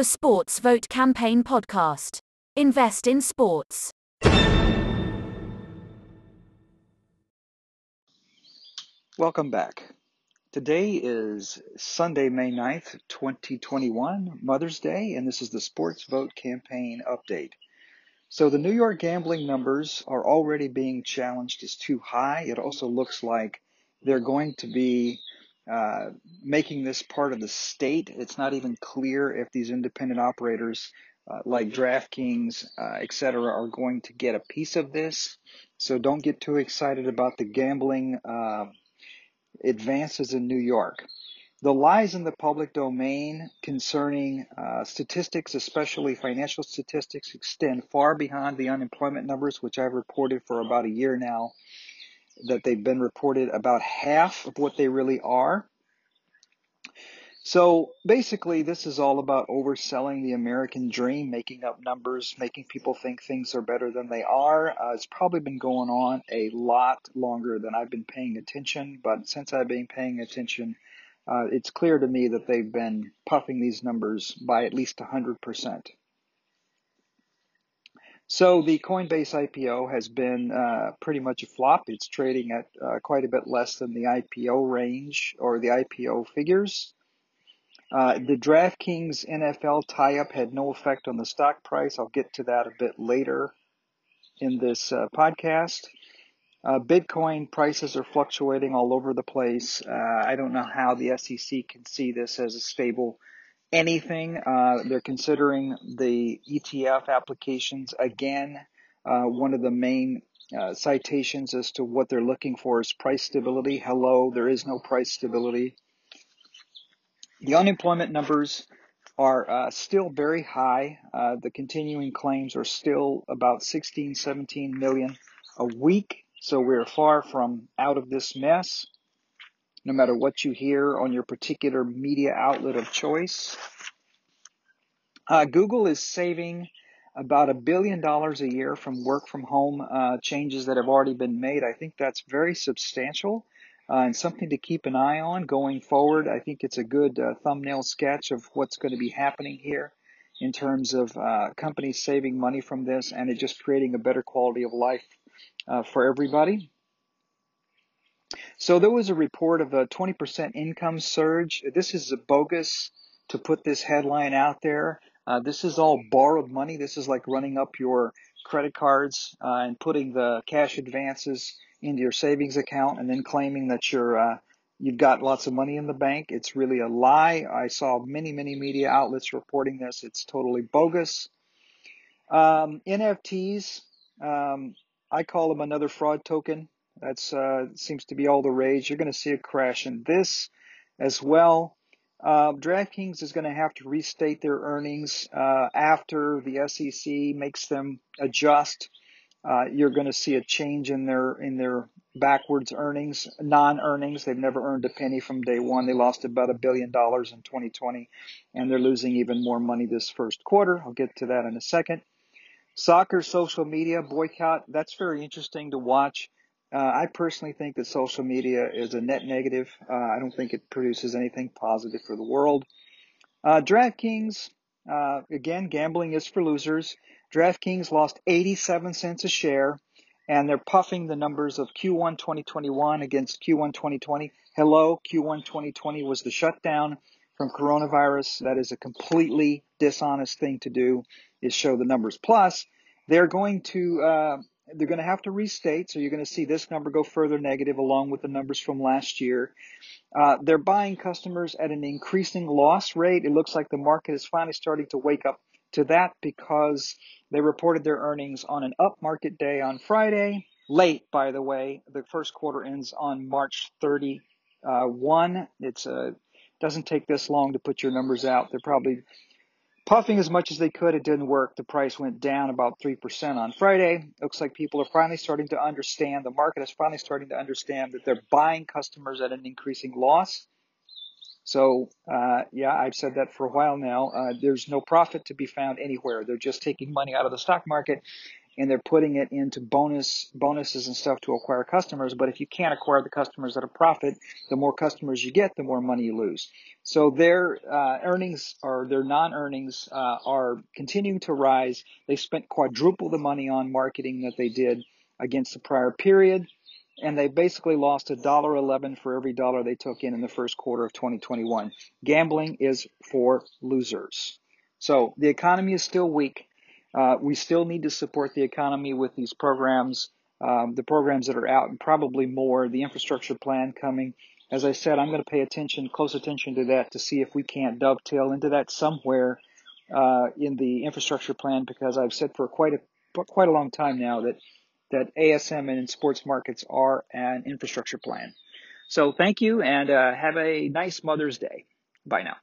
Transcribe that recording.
the Sports Vote Campaign podcast. Invest in sports. Welcome back. Today is Sunday, May 9th, 2021, Mother's Day, and this is the Sports Vote Campaign update. So the New York gambling numbers are already being challenged as too high. It also looks like they're going to be uh, making this part of the state. It's not even clear if these independent operators uh, like DraftKings, uh, et cetera, are going to get a piece of this. So don't get too excited about the gambling uh, advances in New York. The lies in the public domain concerning uh, statistics, especially financial statistics, extend far beyond the unemployment numbers, which I've reported for about a year now, that they've been reported about half of what they really are. So basically, this is all about overselling the American dream, making up numbers, making people think things are better than they are. Uh, it's probably been going on a lot longer than I've been paying attention, but since I've been paying attention, uh, it's clear to me that they've been puffing these numbers by at least 100%. So the Coinbase IPO has been uh, pretty much a flop. It's trading at uh, quite a bit less than the IPO range or the IPO figures. Uh, the DraftKings NFL tie-up had no effect on the stock price. I'll get to that a bit later in this uh, podcast. Uh, Bitcoin prices are fluctuating all over the place. Uh, I don't know how the SEC can see this as a stable anything. Uh, they're considering the ETF applications again. Uh, one of the main citations as to what they're looking for is price stability. Hello, there is no price stability. The unemployment numbers are uh, still very high. Uh, the continuing claims are still about 16, 17 million a week. So we're far from out of this mess, no matter what you hear on your particular media outlet of choice. Uh, Google is saving about a billion dollars a year from work from home uh, changes that have already been made. I think that's very substantial uh, and something to keep an eye on going forward. I think it's a good uh, thumbnail sketch of what's going to be happening here in terms of uh, companies saving money from this and it just creating a better quality of life uh, for everybody. So there was a report of a 20% income surge. This is bogus to put this headline out there. Uh, this is all borrowed money. This is like running up your credit cards uh, and putting the cash advances into your savings account and then claiming that you're uh, you've got lots of money in the bank. It's really a lie. I saw many many media outlets reporting this. It's totally bogus. Um, NFTs, um, I call them another fraud token. That's uh, seems to be all the rage. You're going to see a crash in this as well. Uh, DraftKings is going to have to restate their earnings uh, after the SEC makes them adjust uh, you're going to see a change in their in their backwards earnings, non-earnings. They've never earned a penny from day one. They lost about a billion dollars in 2020, and they're losing even more money this first quarter. I'll get to that in a second. Soccer social media boycott. That's very interesting to watch. Uh, I personally think that social media is a net negative. Uh, I don't think it produces anything positive for the world. Uh, DraftKings, uh, again, gambling is for losers. DraftKings lost 87 cents a share, and they're puffing the numbers of Q1 2021 against Q1 2020. Hello, Q1 2020 was the shutdown from coronavirus. That is a completely dishonest thing to do. Is show the numbers. Plus, they're going to uh, they're going to have to restate, so you're going to see this number go further negative along with the numbers from last year. Uh, they're buying customers at an increasing loss rate. It looks like the market is finally starting to wake up to that because they reported their earnings on an up market day on Friday. Late, by the way. The first quarter ends on March 31. It's a uh, doesn't take this long to put your numbers out. They're probably puffing as much as they could. It didn't work. The price went down about 3% on Friday. Looks like people are finally starting to understand, the market is finally starting to understand that they're buying customers at an increasing loss. So, uh, yeah, I've said that for a while now. Uh, there's no profit to be found anywhere. They're just taking money out of the stock market and they're putting it into bonus bonuses and stuff to acquire customers. But if you can't acquire the customers at a profit, the more customers you get, the more money you lose. So their uh, earnings or their non-earnings uh, are continuing to rise. They spent quadruple the money on marketing that they did against the prior period and they basically lost a dollar eleven for every dollar they took in in the first quarter of 2021. Gambling is for losers. So the economy is still weak. Uh, we still need to support the economy with these programs, um, the programs that are out, and probably more. The infrastructure plan coming. As I said, I'm going to pay attention, close attention to that, to see if we can't dovetail into that somewhere uh, in the infrastructure plan, because I've said for quite a quite a long time now that that ASM and sports markets are an infrastructure plan. So thank you and uh, have a nice Mother's Day. Bye now.